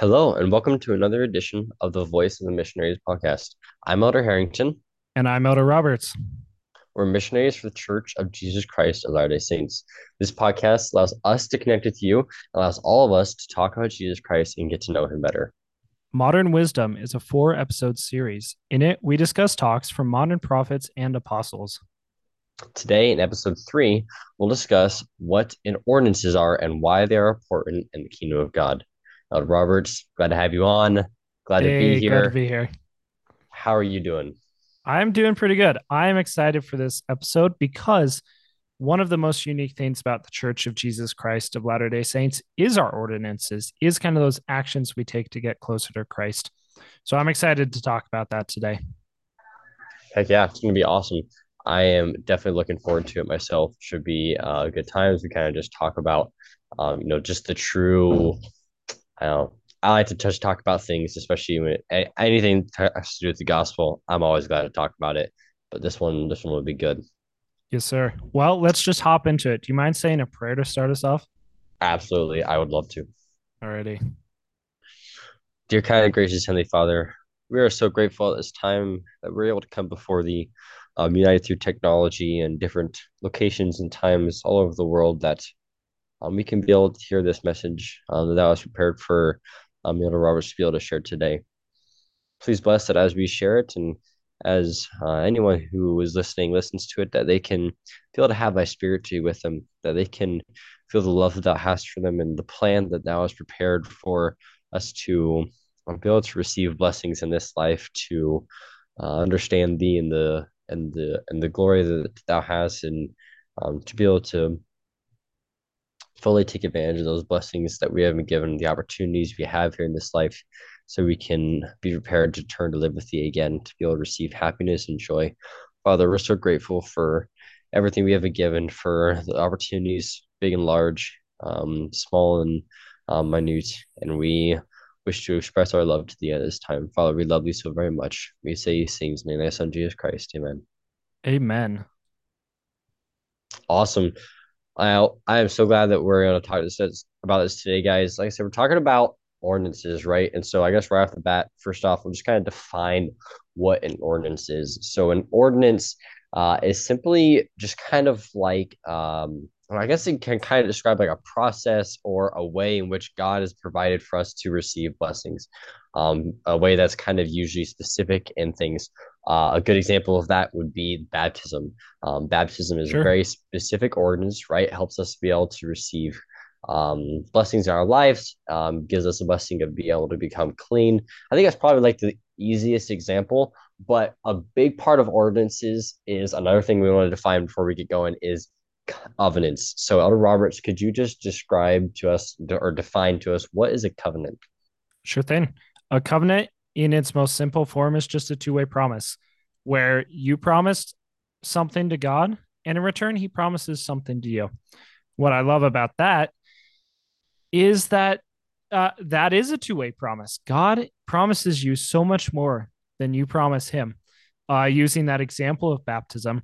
Hello, and welcome to another edition of the Voice of the Missionaries podcast. I'm Elder Harrington. And I'm Elder Roberts. We're missionaries for the Church of Jesus Christ of Latter day Saints. This podcast allows us to connect with you, allows all of us to talk about Jesus Christ and get to know him better. Modern Wisdom is a four episode series. In it, we discuss talks from modern prophets and apostles. Today, in episode three, we'll discuss what ordinances are and why they are important in the kingdom of God. Elder Roberts, glad to have you on. Glad hey, to be here. Glad to be here. How are you doing? I'm doing pretty good. I'm excited for this episode because one of the most unique things about the Church of Jesus Christ of Latter day Saints is our ordinances, is kind of those actions we take to get closer to Christ. So I'm excited to talk about that today. Heck yeah, it's going to be awesome. I am definitely looking forward to it myself. Should be uh, good times. We kind of just talk about, um, you know, just the true. I don't. I like to touch talk about things, especially when it, anything has to do with the gospel. I'm always glad to talk about it. But this one, this one would be good. Yes, sir. Well, let's just hop into it. Do you mind saying a prayer to start us off? Absolutely, I would love to. Alrighty. Dear kind and gracious Heavenly Father, we are so grateful at this time that we're able to come before the um, united through technology and different locations and times all over the world that um, we can be able to hear this message um, that was prepared for um, Elder Roberts to be able to share today. Please bless it as we share it and as uh, anyone who is listening listens to it, that they can feel to have thy spirit to with them, that they can feel the love that thou hast for them and the plan that thou hast prepared for us to um, be able to receive blessings in this life, to uh, understand thee and the and the and the glory that thou hast and um, to be able to fully take advantage of those blessings that we have been given the opportunities we have here in this life so we can be prepared to turn to live with thee again to be able to receive happiness and joy father we're so grateful for everything we have been given for the opportunities big and large um, small and um, minute and we wish to express our love to thee at this time. Father, we love thee so very much. We say these things in the thy son Jesus Christ. Amen. Amen. Awesome. I I am so glad that we're going to talk this, about this today, guys. Like I said, we're talking about ordinances, right? And so I guess right off the bat, first off, we'll just kind of define what an ordinance is. So an ordinance uh, is simply just kind of like um, I guess it can kind of describe like a process or a way in which God has provided for us to receive blessings. Um, a way that's kind of usually specific in things. Uh, a good example of that would be baptism. Um, baptism is sure. a very specific ordinance, right? It helps us be able to receive um, blessings in our lives, um, gives us a blessing of being able to become clean. I think that's probably like the easiest example, but a big part of ordinances is another thing we want to define before we get going is covenants. So, Elder Roberts, could you just describe to us or define to us what is a covenant? Sure thing. A covenant, in its most simple form, is just a two way promise where you promised something to God, and in return, He promises something to you. What I love about that is that uh, that is a two way promise. God promises you so much more than you promise Him. Uh, using that example of baptism,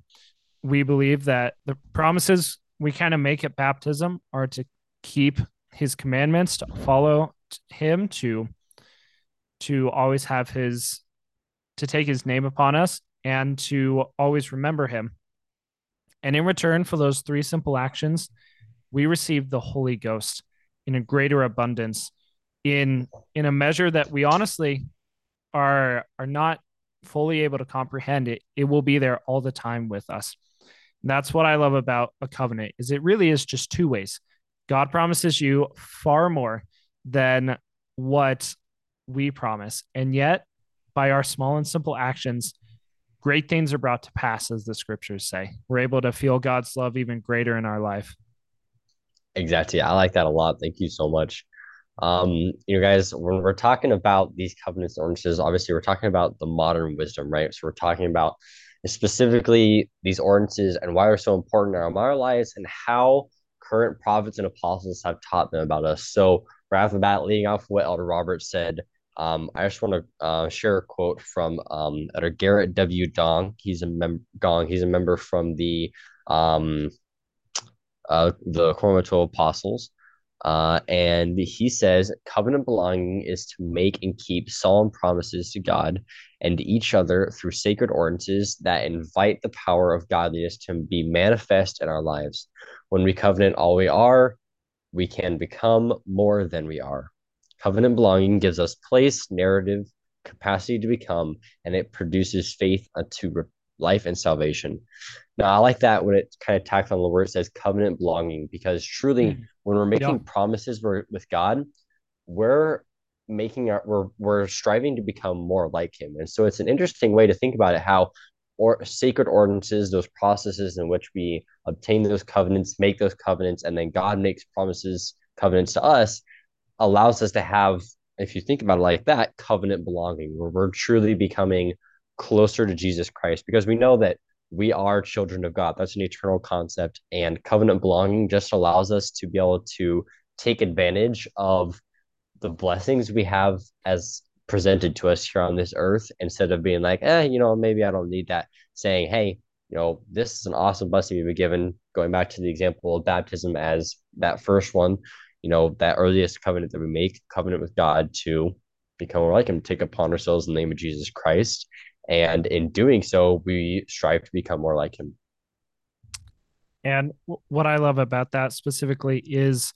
we believe that the promises we kind of make at baptism are to keep his commandments, to follow him, to to always have his to take his name upon us and to always remember him. And in return for those three simple actions, we receive the Holy Ghost in a greater abundance in in a measure that we honestly are are not fully able to comprehend it it will be there all the time with us that's what I love about a covenant is it really is just two ways. God promises you far more than what we promise. And yet, by our small and simple actions, great things are brought to pass, as the scriptures say. We're able to feel God's love even greater in our life. Exactly. I like that a lot. Thank you so much. Um, you know, guys, when we're talking about these covenants ordinances, obviously we're talking about the modern wisdom, right? So we're talking about specifically these ordinances and why they're so important in our lives and how current prophets and apostles have taught them about us. So right off the bat, leading off what Elder Roberts said, um, I just want to uh, share a quote from um, Elder Gerrit W. Dong. He's a mem- Gong. He's a member from the um, uh, the Quorum Apostles. Uh, and he says covenant belonging is to make and keep solemn promises to God and each other through sacred ordinances that invite the power of godliness to be manifest in our lives. When we covenant all we are, we can become more than we are. Covenant belonging gives us place, narrative, capacity to become, and it produces faith unto life and salvation. Now, I like that when it kind of tacks on the word it says covenant belonging, because truly, mm. when we're making yeah. promises with God, we're making our we're we're striving to become more like Him, and so it's an interesting way to think about it. How or sacred ordinances, those processes in which we obtain those covenants, make those covenants, and then God makes promises, covenants to us, allows us to have, if you think about it like that, covenant belonging, where we're truly becoming closer to Jesus Christ, because we know that we are children of God. That's an eternal concept. And covenant belonging just allows us to be able to take advantage of the blessings we have as presented to us here on this earth instead of being like, eh, you know, maybe I don't need that. Saying, hey, you know, this is an awesome blessing we've been given. Going back to the example of baptism as that first one, you know, that earliest covenant that we make, covenant with God to become more like Him, take upon ourselves in the name of Jesus Christ. And in doing so, we strive to become more like Him. And what I love about that specifically is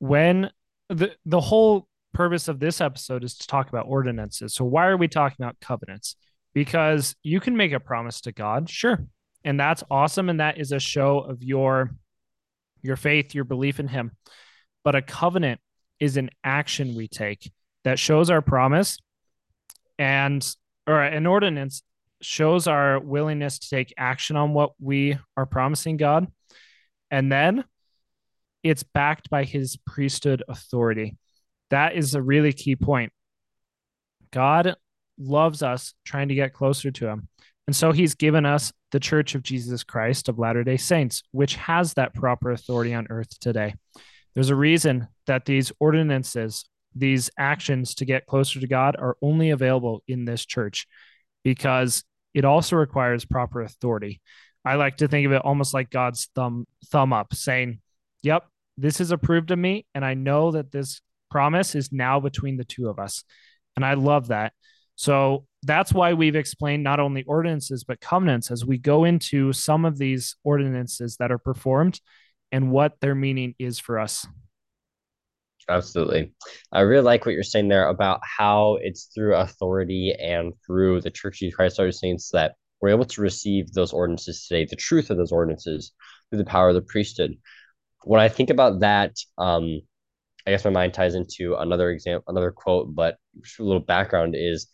when the the whole purpose of this episode is to talk about ordinances. So why are we talking about covenants? Because you can make a promise to God, sure. And that's awesome and that is a show of your your faith, your belief in him. But a covenant is an action we take that shows our promise and or an ordinance shows our willingness to take action on what we are promising God. And then it's backed by his priesthood authority. That is a really key point. God loves us trying to get closer to him. And so he's given us the Church of Jesus Christ of Latter day Saints, which has that proper authority on earth today. There's a reason that these ordinances, these actions to get closer to God, are only available in this church because it also requires proper authority. I like to think of it almost like God's thumb thumb up saying, "Yep, this is approved of me and I know that this promise is now between the two of us. And I love that. So that's why we've explained not only ordinances, but covenants as we go into some of these ordinances that are performed and what their meaning is for us. Absolutely. I really like what you're saying there about how it's through authority and through the Church of Christ Our Saints that we're able to receive those ordinances today, the truth of those ordinances through the power of the priesthood. When I think about that, um, I guess my mind ties into another example, another quote, but a little background is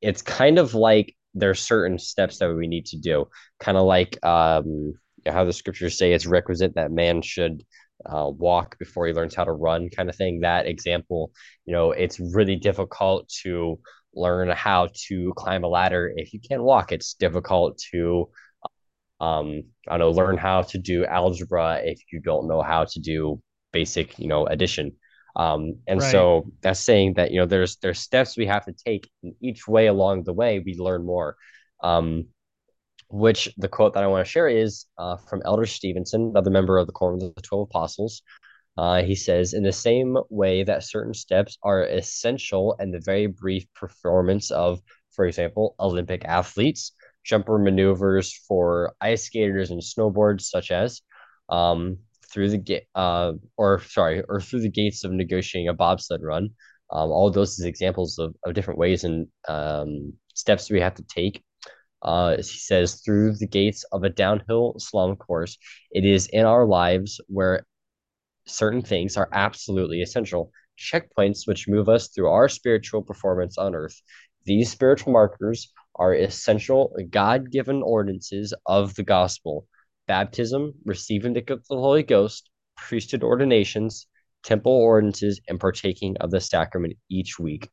it's kind of like there's certain steps that we need to do, kind of like um, how the scriptures say it's requisite that man should uh, walk before he learns how to run, kind of thing. That example, you know, it's really difficult to learn how to climb a ladder if you can't walk. It's difficult to um, I don't know, learn how to do algebra if you don't know how to do basic, you know, addition. Um, and right. so that's saying that you know there's there's steps we have to take each way along the way we learn more. Um, which the quote that I want to share is uh, from Elder Stevenson, another member of the Quorum of the Twelve Apostles. Uh, he says, in the same way that certain steps are essential in the very brief performance of, for example, Olympic athletes, jumper maneuvers for ice skaters and snowboards, such as um, through the gate, uh, or sorry, or through the gates of negotiating a bobsled run. Um, all those is examples of, of different ways and um, steps we have to take. Uh, he says, through the gates of a downhill slalom course, it is in our lives where certain things are absolutely essential checkpoints which move us through our spiritual performance on earth. These spiritual markers are essential God given ordinances of the gospel baptism, receiving the Holy Ghost, priesthood ordinations, temple ordinances, and partaking of the sacrament each week.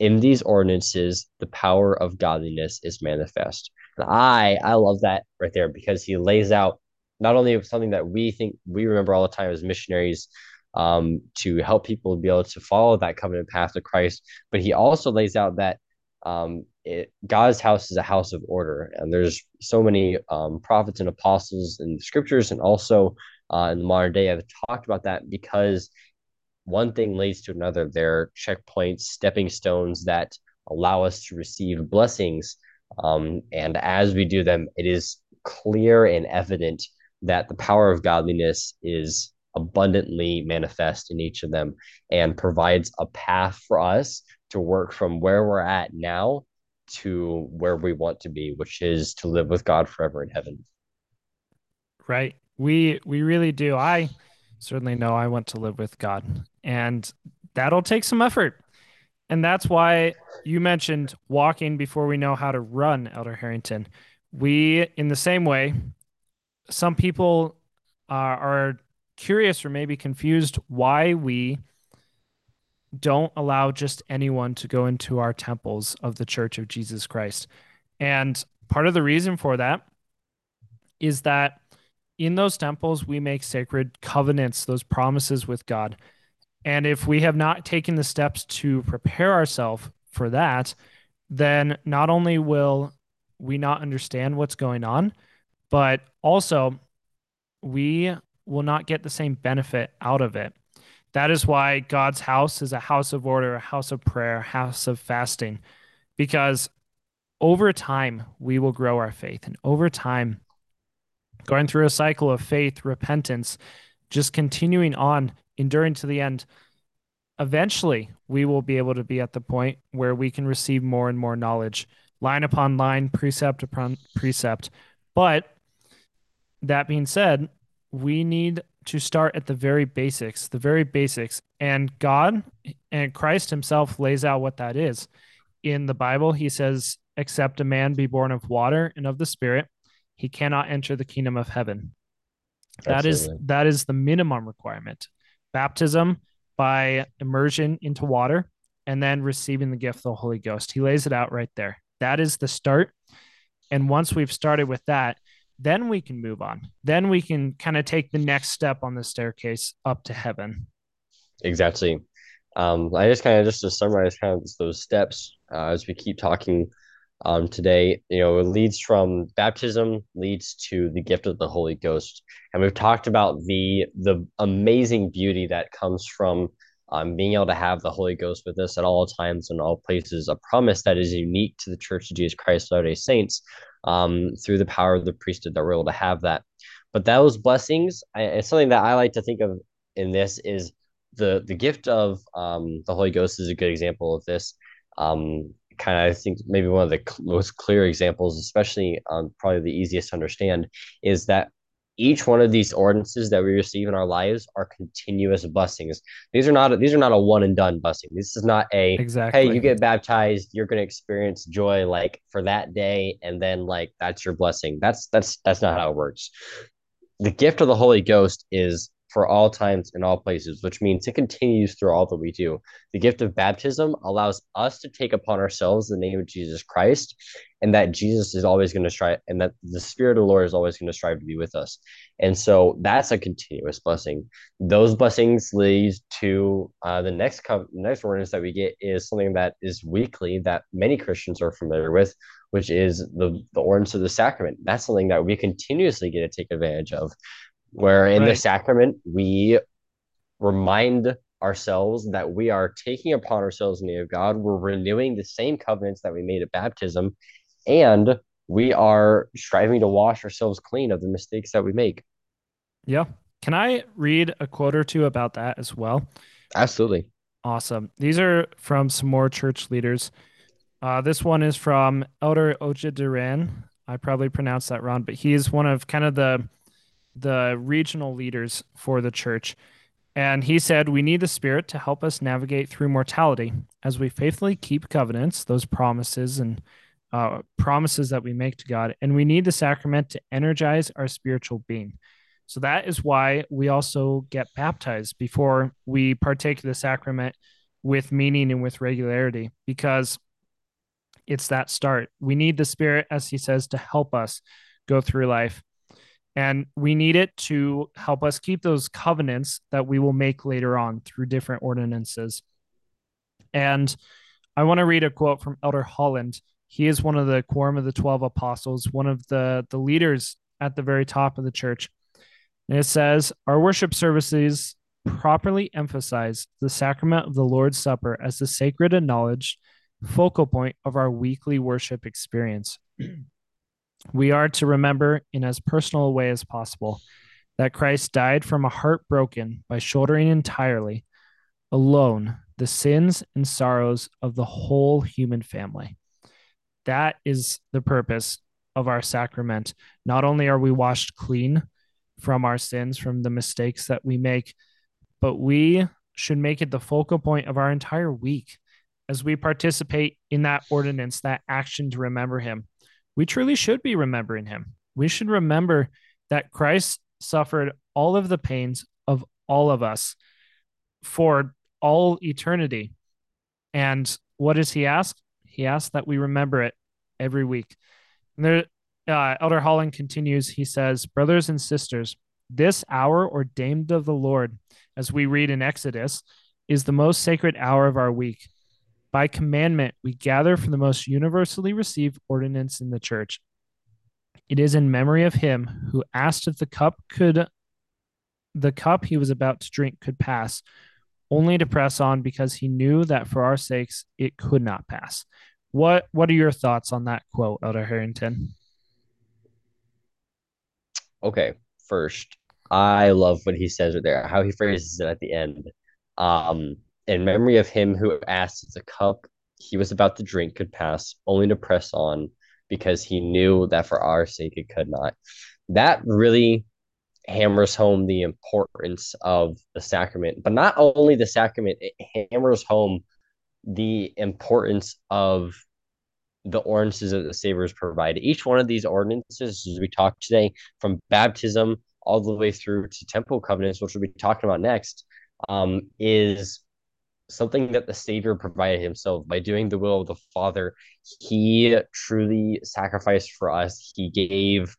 In these ordinances, the power of godliness is manifest. And I I love that right there because he lays out not only something that we think we remember all the time as missionaries um, to help people be able to follow that covenant path of Christ, but he also lays out that um, it, God's house is a house of order, and there's so many um, prophets and apostles in the scriptures, and also uh, in the modern day have talked about that because one thing leads to another. They're checkpoints, stepping stones that allow us to receive blessings. Um, and as we do them, it is clear and evident that the power of godliness is abundantly manifest in each of them and provides a path for us to work from where we're at now to where we want to be, which is to live with God forever in heaven. Right. We we really do. I certainly know I want to live with God, and that'll take some effort. And that's why you mentioned walking before we know how to run, Elder Harrington. We, in the same way, some people uh, are curious or maybe confused why we don't allow just anyone to go into our temples of the Church of Jesus Christ. And part of the reason for that is that in those temples, we make sacred covenants, those promises with God. And if we have not taken the steps to prepare ourselves for that, then not only will we not understand what's going on, but also we will not get the same benefit out of it. That is why God's house is a house of order, a house of prayer, a house of fasting, because over time we will grow our faith. And over time, going through a cycle of faith, repentance, just continuing on, enduring to the end, eventually we will be able to be at the point where we can receive more and more knowledge, line upon line, precept upon precept. But that being said, we need to start at the very basics, the very basics. And God and Christ himself lays out what that is. In the Bible, he says, Except a man be born of water and of the Spirit, he cannot enter the kingdom of heaven. That is Absolutely. that is the minimum requirement. Baptism by immersion into water and then receiving the gift of the Holy Ghost. He lays it out right there. That is the start. And once we've started with that, then we can move on. Then we can kind of take the next step on the staircase up to heaven. Exactly. Um, I just kind of just to summarize kind of those steps uh, as we keep talking um, today. You know, it leads from baptism leads to the gift of the Holy Ghost, and we've talked about the the amazing beauty that comes from um, being able to have the Holy Ghost with us at all times and all places, a promise that is unique to the Church of Jesus Christ Latter-day Saints um, through the power of the priesthood that we're able to have that. But those blessings, I, it's something that I like to think of in this is the the gift of um, the Holy Ghost is a good example of this. Um, kind of, I think maybe one of the cl- most clear examples, especially um, probably the easiest to understand, is that each one of these ordinances that we receive in our lives are continuous blessings. These are not these are not a one and done blessing. This is not a exactly. hey, you get baptized, you're going to experience joy like for that day and then like that's your blessing. That's that's that's not how it works. The gift of the Holy Ghost is for all times and all places, which means it continues through all that we do. The gift of baptism allows us to take upon ourselves the name of Jesus Christ, and that Jesus is always going to strive, and that the Spirit of the Lord is always going to strive to be with us. And so that's a continuous blessing. Those blessings lead to uh, the next co- next ordinance that we get is something that is weekly that many Christians are familiar with, which is the the ordinance of the sacrament. That's something that we continuously get to take advantage of where in right. the sacrament we remind ourselves that we are taking upon ourselves the name of God. We're renewing the same covenants that we made at baptism, and we are striving to wash ourselves clean of the mistakes that we make. Yeah. Can I read a quote or two about that as well? Absolutely. Awesome. These are from some more church leaders. Uh, this one is from Elder Oja Duran. I probably pronounced that wrong, but he is one of kind of the the regional leaders for the church. And he said, We need the Spirit to help us navigate through mortality as we faithfully keep covenants, those promises and uh, promises that we make to God. And we need the sacrament to energize our spiritual being. So that is why we also get baptized before we partake of the sacrament with meaning and with regularity, because it's that start. We need the Spirit, as he says, to help us go through life. And we need it to help us keep those covenants that we will make later on through different ordinances. And I want to read a quote from Elder Holland. He is one of the quorum of the 12 apostles, one of the, the leaders at the very top of the church. And it says, Our worship services properly emphasize the sacrament of the Lord's Supper as the sacred and knowledge focal point of our weekly worship experience. we are to remember in as personal a way as possible that Christ died from a heart broken by shouldering entirely, alone, the sins and sorrows of the whole human family. That is the purpose of our sacrament. Not only are we washed clean from our sins, from the mistakes that we make, but we should make it the focal point of our entire week as we participate in that ordinance, that action to remember him. We truly should be remembering him. We should remember that Christ suffered all of the pains of all of us for all eternity. And what does he ask? He asks that we remember it every week. And there, uh, Elder Holland continues. He says, Brothers and sisters, this hour ordained of the Lord, as we read in Exodus, is the most sacred hour of our week. By commandment, we gather for the most universally received ordinance in the church. It is in memory of him who asked if the cup could the cup he was about to drink could pass, only to press on because he knew that for our sakes it could not pass. What what are your thoughts on that quote, Elder Harrington? Okay, first, I love what he says right there, how he phrases it at the end. Um, in memory of him who asked if the cup he was about to drink could pass, only to press on because he knew that for our sake it could not. That really hammers home the importance of the sacrament, but not only the sacrament, it hammers home the importance of the ordinances that the Saviors provide. Each one of these ordinances, as we talked today, from baptism all the way through to temple covenants, which we'll be talking about next, um, is something that the Savior provided himself by doing the will of the Father. He truly sacrificed for us. He gave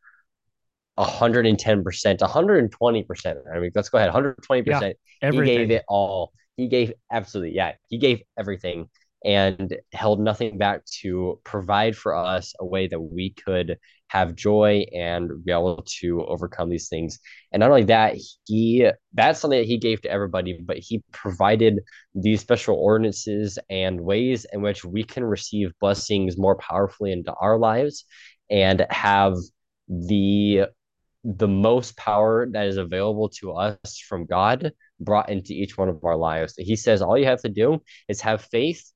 110%, 120%. I mean, let's go ahead, 120%. Yeah, he gave it all. He gave absolutely, yeah, he gave everything and held nothing back to provide for us a way that we could have joy and be able to overcome these things. And not only that, he that's something that he gave to everybody, but he provided these special ordinances and ways in which we can receive blessings more powerfully into our lives and have the the most power that is available to us from God brought into each one of our lives. He says all you have to do is have faith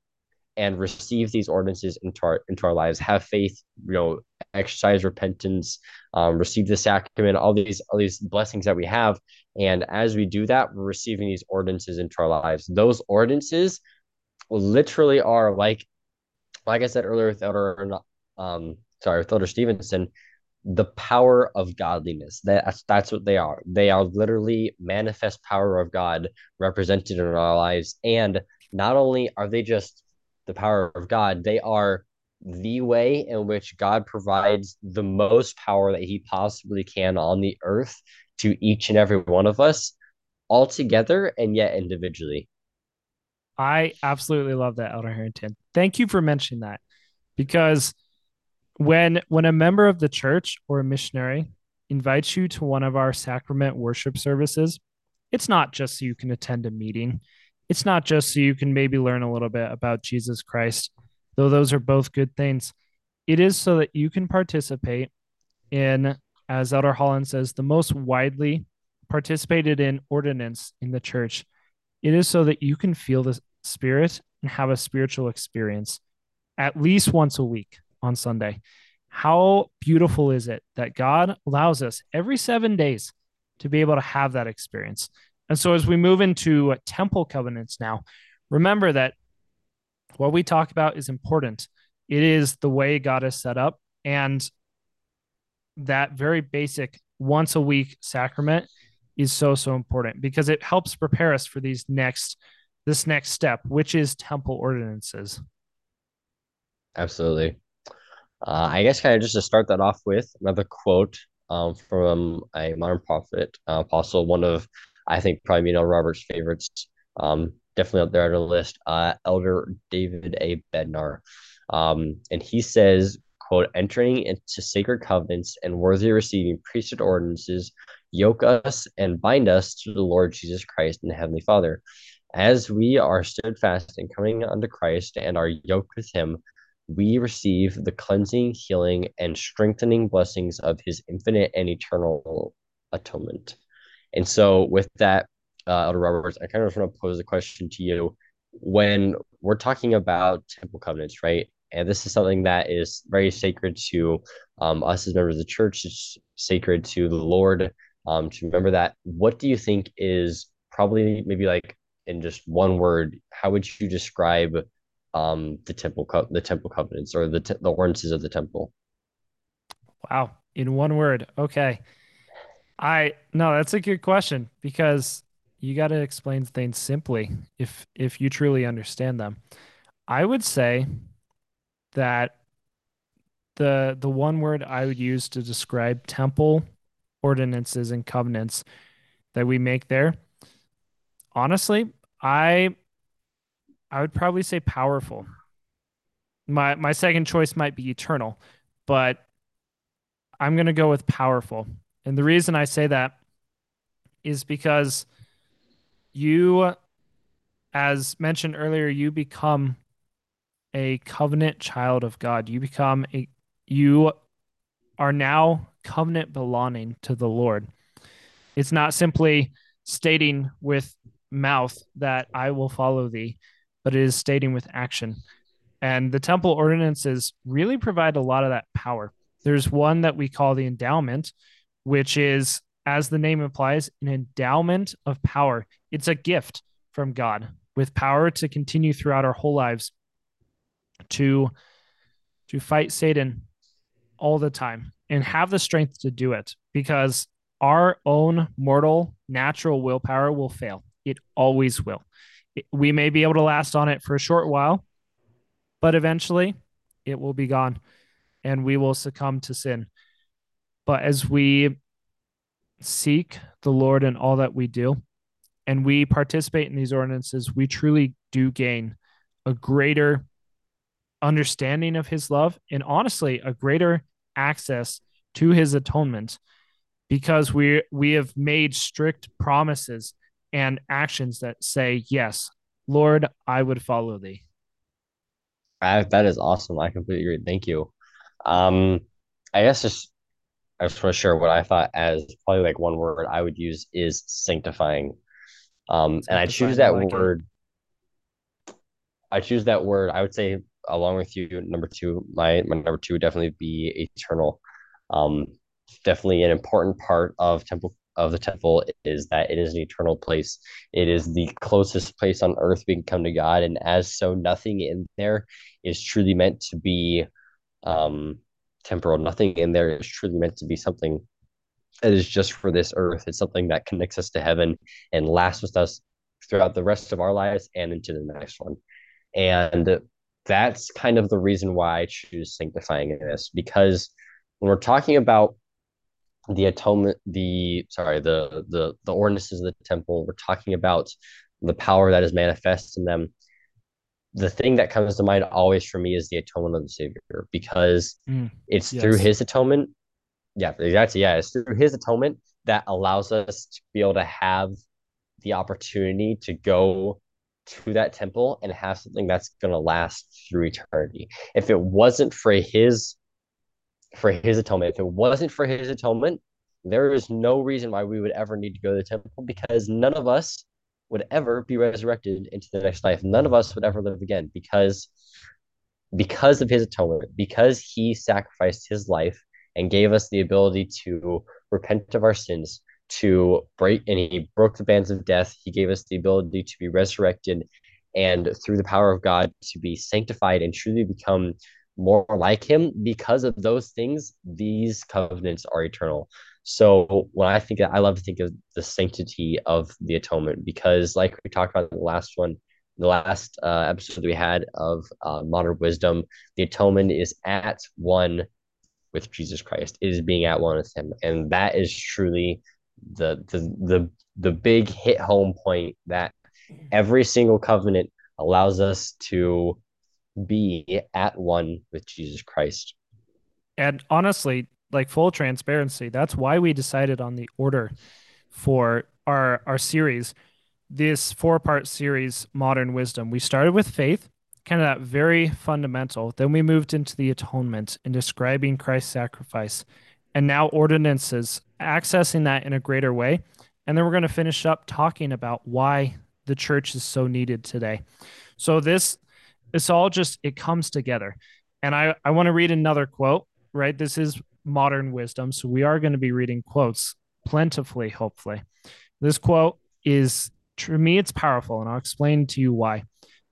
and receive these ordinances into our into our lives have faith you know exercise repentance um, receive the sacrament all these all these blessings that we have. And as we do that we're receiving these ordinances into our lives. Those ordinances literally are like like i said earlier with elder um sorry with elder stevenson the power of godliness. That's that's what they are. They are literally manifest power of god represented in our lives. And not only are they just the power of God, they are the way in which God provides the most power that he possibly can on the earth to each and every one of us all together and yet individually. I absolutely love that, Elder Harrington. Thank you for mentioning that because when when a member of the church or a missionary invites you to one of our sacrament worship services, it's not just so you can attend a meeting it's not just so you can maybe learn a little bit about Jesus Christ, though those are both good things. It is so that you can participate in, as Elder Holland says, the most widely participated in ordinance in the church. It is so that you can feel the Spirit and have a spiritual experience at least once a week on Sunday. How beautiful is it that God allows us every seven days to be able to have that experience? And so as we move into temple covenants now, remember that what we talk about is important. It is the way God is set up and that very basic once a week sacrament is so so important because it helps prepare us for these next this next step which is temple ordinances absolutely uh, i guess kind of just to start that off with another quote um, from a modern prophet uh, apostle one of I think probably know Robert's favorites. Um, definitely up there on the list. Uh, Elder David A. Bednar. Um, and he says, quote, entering into sacred covenants and worthy receiving priesthood ordinances, yoke us and bind us to the Lord Jesus Christ and the Heavenly Father. As we are steadfast in coming unto Christ and are yoked with him, we receive the cleansing, healing, and strengthening blessings of his infinite and eternal atonement. And so, with that, uh, Elder Roberts, I kind of want to pose a question to you. When we're talking about temple covenants, right? And this is something that is very sacred to um, us as members of the church. It's sacred to the Lord. Um, to remember that. What do you think is probably maybe like in just one word? How would you describe um, the temple co- the temple covenants or the the ordinances of the temple? Wow, in one word. Okay. I no, that's a good question because you got to explain things simply if if you truly understand them. I would say that the the one word I would use to describe temple ordinances and covenants that we make there, honestly, I I would probably say powerful. My my second choice might be eternal, but I'm going to go with powerful. And the reason I say that is because you as mentioned earlier, you become a covenant child of God. You become a you are now covenant belonging to the Lord. It's not simply stating with mouth that I will follow thee, but it is stating with action. And the temple ordinances really provide a lot of that power. There's one that we call the endowment, which is, as the name implies, an endowment of power. It's a gift from God with power to continue throughout our whole lives to to fight Satan all the time and have the strength to do it because our own mortal natural willpower will fail. It always will. we may be able to last on it for a short while, but eventually it will be gone and we will succumb to sin. But as we seek the Lord in all that we do and we participate in these ordinances, we truly do gain a greater understanding of his love and honestly a greater access to his atonement because we we have made strict promises and actions that say yes lord i would follow thee. I, that is awesome. I completely agree. Thank you. Um i guess just i just want to share what i thought as probably like one word i would use is sanctifying um sanctifying, and i choose that I like word it. i choose that word i would say along with you, number two, my my number two would definitely be eternal. Um, definitely an important part of temple of the temple is that it is an eternal place. It is the closest place on earth we can come to God, and as so, nothing in there is truly meant to be um, temporal. Nothing in there is truly meant to be something that is just for this earth. It's something that connects us to heaven and lasts with us throughout the rest of our lives and into the next one. And that's kind of the reason why I choose sanctifying this because when we're talking about the atonement, the sorry, the the the ordinances of the temple, we're talking about the power that is manifest in them. The thing that comes to mind always for me is the atonement of the Savior because mm, it's yes. through His atonement. Yeah, exactly. Yeah, it's through His atonement that allows us to be able to have the opportunity to go to that temple and have something that's going to last through eternity. If it wasn't for his for his atonement, if it wasn't for his atonement, there is no reason why we would ever need to go to the temple because none of us would ever be resurrected into the next life. None of us would ever live again because because of his atonement, because he sacrificed his life and gave us the ability to repent of our sins, to break and he broke the bands of death. He gave us the ability to be resurrected and through the power of God to be sanctified and truly become more like him. Because of those things, these covenants are eternal. So when I think I love to think of the sanctity of the atonement because like we talked about in the last one, the last uh, episode we had of uh, modern wisdom, the atonement is at one with Jesus Christ. It is being at one with him. And that is truly the the the the big hit home point that every single covenant allows us to be at one with Jesus Christ. And honestly, like full transparency, that's why we decided on the order for our our series, this four-part series, Modern Wisdom. We started with faith, kind of that very fundamental. Then we moved into the atonement and describing Christ's sacrifice. And now ordinances, accessing that in a greater way. And then we're going to finish up talking about why the church is so needed today. So this it's all just it comes together. And I I want to read another quote, right? This is modern wisdom, so we are going to be reading quotes plentifully hopefully. This quote is to me it's powerful and I'll explain to you why.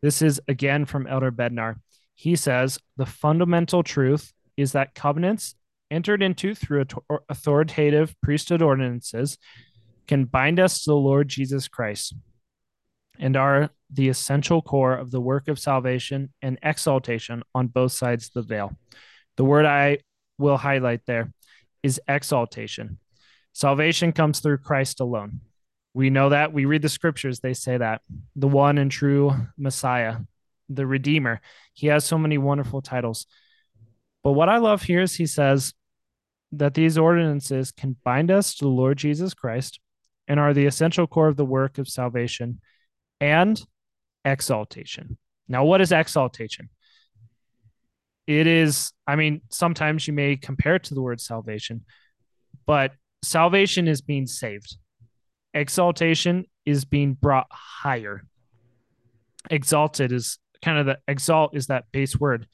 This is again from Elder Bednar. He says, "The fundamental truth is that covenants entered into through authoritative priesthood ordinances can bind us to the Lord Jesus Christ and are the essential core of the work of salvation and exaltation on both sides of the veil. The word I will highlight there is exaltation. Salvation comes through Christ alone. We know that. We read the scriptures, they say that. The one and true Messiah, the Redeemer. He has so many wonderful titles. But what I love here is he says that these ordinances can bind us to the Lord Jesus Christ and are the essential core of the work of salvation and exaltation. Now, what is exaltation? It is, I mean, sometimes you may compare it to the word salvation, but salvation is being saved. Exaltation is being brought higher. Exalted is kind of the exalt is that base word.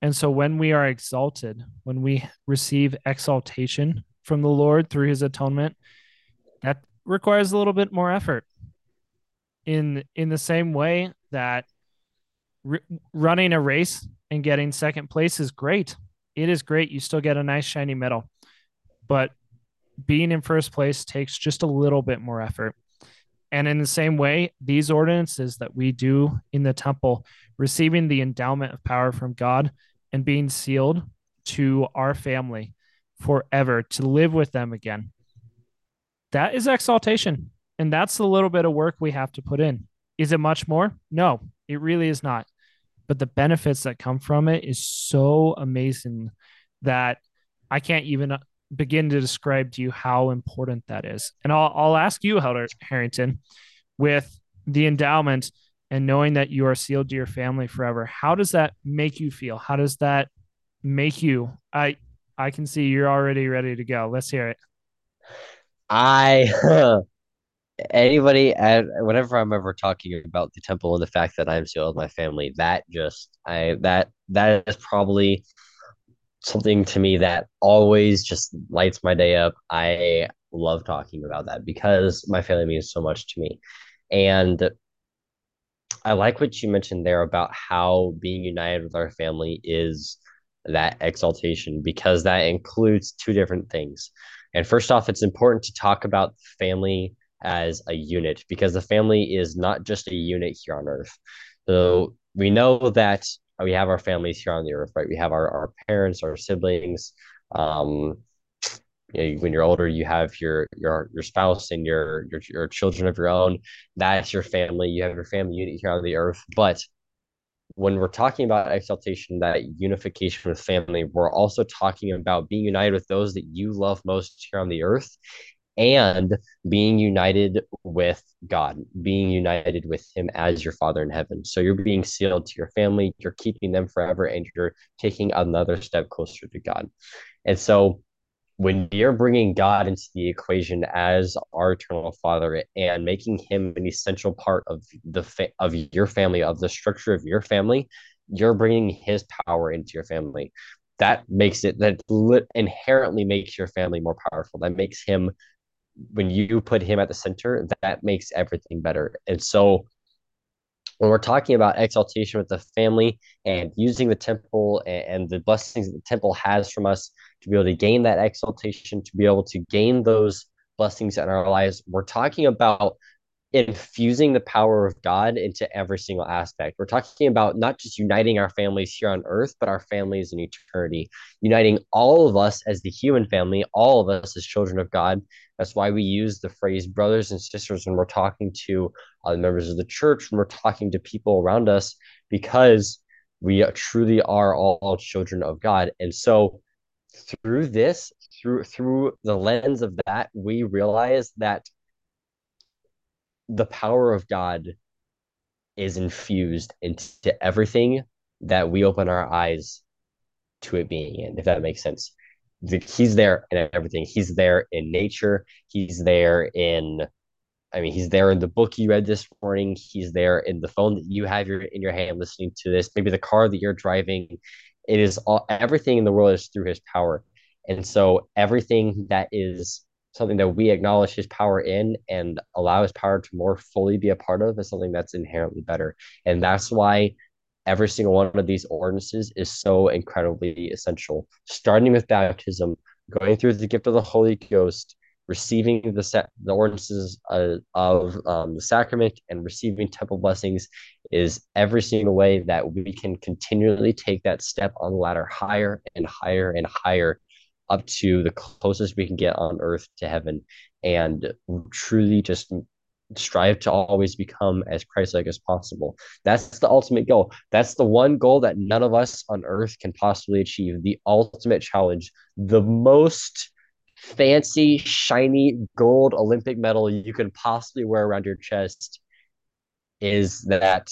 And so when we are exalted, when we receive exaltation from the Lord through his atonement, that requires a little bit more effort in in the same way that running a race and getting second place is great. It is great. You still get a nice shiny medal. But being in first place takes just a little bit more effort. And in the same way, these ordinances that we do in the temple, receiving the endowment of power from God and being sealed to our family forever to live with them again, that is exaltation. And that's the little bit of work we have to put in. Is it much more? No, it really is not. But the benefits that come from it is so amazing that I can't even uh, begin to describe to you how important that is. And I'll, I'll ask you, Elder Harrington, with the endowment and knowing that you are sealed to your family forever, how does that make you feel? How does that make you? I I can see you're already ready to go. Let's hear it. I anybody at whenever I'm ever talking about the temple and the fact that I'm still with my family, that just I that that is probably something to me that always just lights my day up. I love talking about that because my family means so much to me. And I like what you mentioned there about how being united with our family is that exaltation because that includes two different things. And first off, it's important to talk about family as a unit because the family is not just a unit here on earth. So we know that we have our families here on the earth, right? We have our, our parents, our siblings. Um, you know, when you're older, you have your your your spouse and your, your your children of your own. That's your family. You have your family unit here on the earth. But when we're talking about exaltation, that unification with family, we're also talking about being united with those that you love most here on the earth and being united with God, being united with Him as your Father in heaven. So you're being sealed to your family, you're keeping them forever, and you're taking another step closer to God. And so when you're bringing God into the equation as our eternal Father and making Him an essential part of the fa- of your family, of the structure of your family, you're bringing His power into your family. That makes it that inherently makes your family more powerful. That makes Him when you put him at the center, that makes everything better. And so when we're talking about exaltation with the family and using the temple and, the blessings that the temple has from us to be able to gain that exaltation, to be able to gain those blessings in our lives, we're talking about infusing the power of God into every single aspect. We're talking about not just uniting our families here on earth, but our families in eternity, uniting all of us as the human family, all of us as children of God. That's why we use the phrase brothers and sisters when we're talking to uh, other members of the church, when we're talking to people around us, because we uh, truly are all children of God. And so through this, through through the lens of that, we realize that the power of God is infused into everything that we open our eyes to it being in, if that makes sense. He's there in everything. He's there in nature. He's there in I mean, he's there in the book you read this morning. He's there in the phone that you have your in your hand listening to this. Maybe the car that you're driving. It is all everything in the world is through his power. And so everything that is something that we acknowledge his power in and allow his power to more fully be a part of is something that's inherently better. And that's why every single one of these ordinances is so incredibly essential. Starting with baptism, going through the gift of the Holy Ghost, receiving the sa- the ordinances uh, of um, the sacrament and receiving temple blessings is every single way that we can continually take that step on the ladder higher and higher and higher up to the closest we can get on earth to heaven and truly just strive to always become as Christ-like as possible. That's the ultimate goal. That's the one goal that none of us on earth can possibly achieve. The ultimate challenge, the most fancy, shiny gold Olympic medal you can possibly wear around your chest is that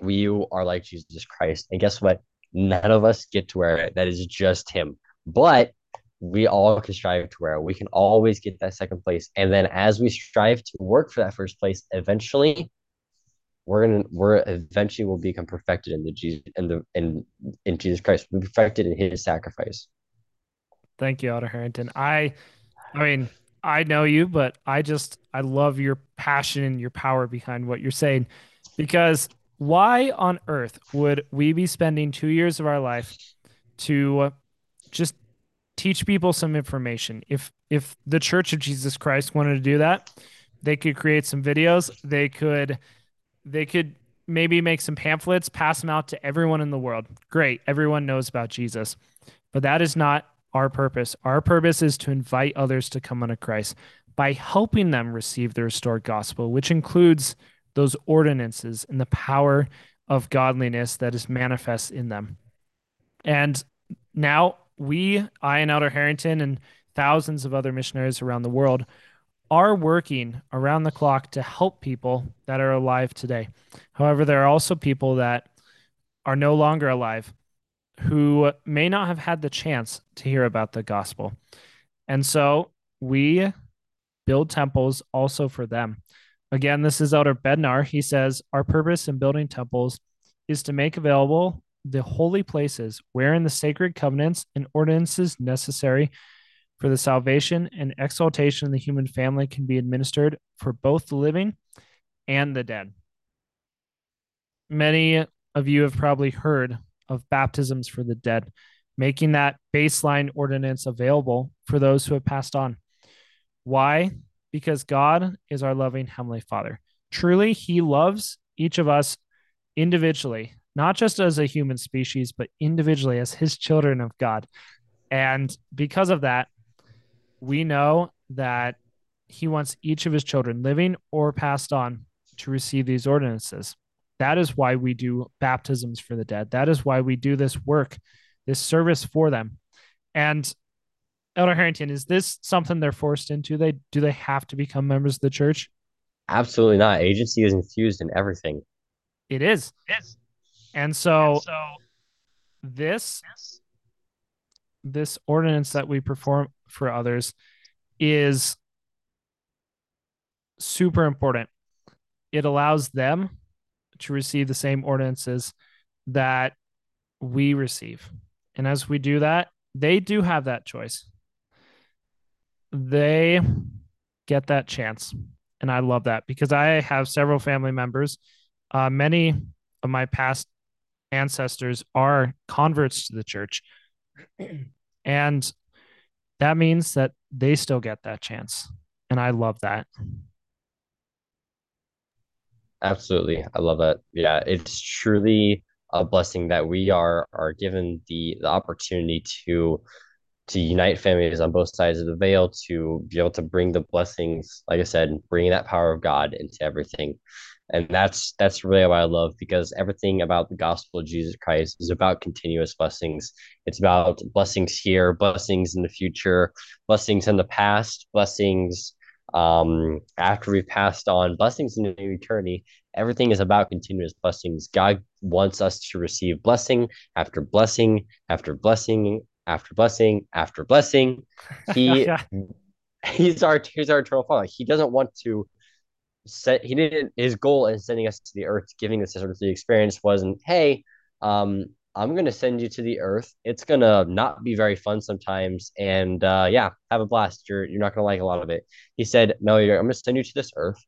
we are like Jesus Christ. And guess what? None of us get to wear it. That is just him. But we all can strive to where. We can always get that second place. And then as we strive to work for that first place, eventually we're gonna we're eventually will become perfected in the Jesus in the in in Jesus Christ. Be perfected in his sacrifice. Thank you, Elder Harrington. I I mean, I know you, but I just I love your passion and your power behind what you're saying. Because why on earth would we be spending two years of our life to just teach people some information? If if the Church of Jesus Christ wanted to do that, they could create some videos. They could they could maybe make some pamphlets, pass them out to everyone in the world. Great, everyone knows about Jesus. But that is not our purpose. Our purpose is to invite others to come unto Christ by helping them receive the restored gospel, which includes those ordinances and the power of godliness that is manifest in them. And now we, I and Elder Harrington, and thousands of other missionaries around the world are working around the clock to help people that are alive today. However, there are also people that are no longer alive who may not have had the chance to hear about the gospel. And so we build temples also for them. Again, this is Elder Bednar. He says, Our purpose in building temples is to make available the holy places wherein the sacred covenants and ordinances necessary for the salvation and exaltation of the human family can be administered for both the living and the dead. Many of you have probably heard of baptisms for the dead, making that baseline ordinance available for those who have passed on. Why? Because God is our loving Heavenly Father. Truly, He loves each of us individually, not just as a human species, but individually as His children of God. And because of that, we know that He wants each of His children, living or passed on, to receive these ordinances. That is why we do baptisms for the dead. That is why we do this work, this service for them. And Elder Harrington, is this something they're forced into? They do they have to become members of the church? Absolutely not. Agency is infused in everything. It is. Yes. And so, And so this yes, this ordinance that we perform for others is super important. It allows them to receive the same ordinances that we receive. And as we do that, they do have that choice. They get that chance. And I love that because I have several family members. Uh, many of my past ancestors are converts to the church. and that means that they still get that chance. And I love that. Absolutely. I love that. Yeah, it's truly a blessing that we are are given the the opportunity to to unite families on both sides of the veil to be able to bring the blessings like i said bringing that power of god into everything and that's that's really what i love because everything about the gospel of jesus christ is about continuous blessings it's about blessings here blessings in the future blessings in the past blessings um after we've passed on blessings in the new eternity everything is about continuous blessings god wants us to receive blessing after blessing after blessing after blessing after blessing. He he's our he's our eternal father. He doesn't want to set he didn't his goal in sending us to the earth, giving us sort of the experience wasn't, hey, um, I'm gonna send you to the earth. It's gonna not be very fun sometimes, and uh, yeah, have a blast. You're you're not gonna like a lot of it. He said, no, I'm gonna send you to this earth.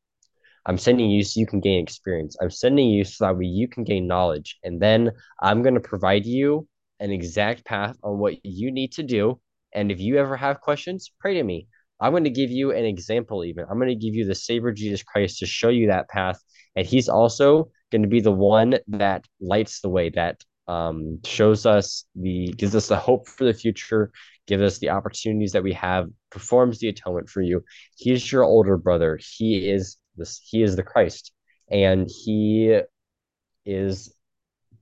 I'm sending you so you can gain experience. I'm sending you so that way you can gain knowledge, and then I'm gonna provide you an exact path on what you need to do. And if you ever have questions, pray to me. I'm going to give you an example, even. I'm going to give you the Savior Jesus Christ to show you that path. And he's also going to be the one that lights the way, that um, shows us the, gives us the hope for the future, gives us the opportunities that we have, performs the atonement for you. He's your older brother. He is this, he is the Christ. And he is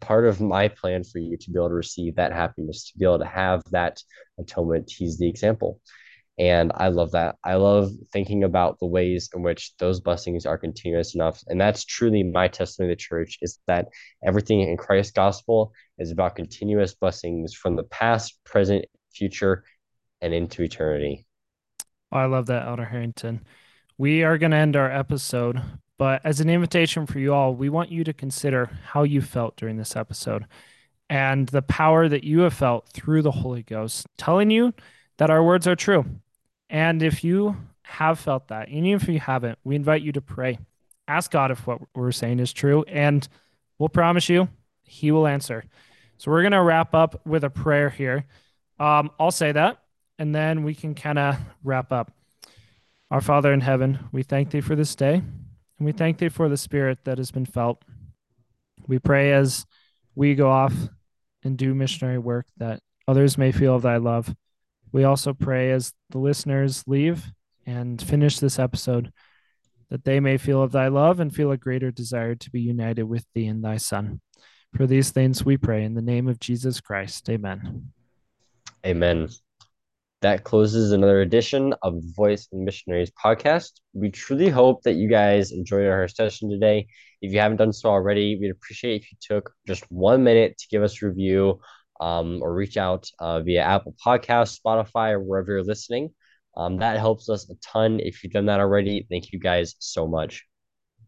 part of my plan for you to be able to receive that happiness, to be able to have that atonement. He's the example. And I love that. I love thinking about the ways in which those blessings are continuous enough. And that's truly my testimony of the church is that everything in Christ's gospel is about continuous blessings from the past, present, future, and into eternity. Oh, I love that, Elder Harrington. We are going to end our episode but as an invitation for you all, we want you to consider how you felt during this episode and the power that you have felt through the Holy Ghost, telling you that our words are true. And if you have felt that, even if you haven't, we invite you to pray. Ask God if what we're saying is true, and we'll promise you He will answer. So we're going to wrap up with a prayer here. Um, I'll say that, and then we can kind of wrap up. Our Father in heaven, we thank thee for this day. And we thank thee for the spirit that has been felt. We pray as we go off and do missionary work that others may feel of thy love. We also pray as the listeners leave and finish this episode that they may feel of thy love and feel a greater desire to be united with thee and thy Son. For these things we pray in the name of Jesus Christ. Amen. Amen that closes another edition of Voice and Missionaries podcast. We truly hope that you guys enjoyed our session today. If you haven't done so already, we'd appreciate if you took just one minute to give us a review um, or reach out uh, via Apple Podcast, Spotify, or wherever you're listening. Um, that helps us a ton. If you've done that already, thank you guys so much.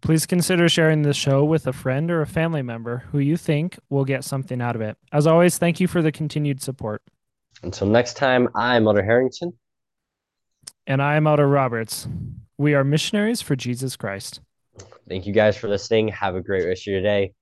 Please consider sharing the show with a friend or a family member who you think will get something out of it. As always, thank you for the continued support. Until next time, I'm Elder Harrington. And I'm Elder Roberts. We are missionaries for Jesus Christ. Thank you guys for listening. Have a great rest of your day.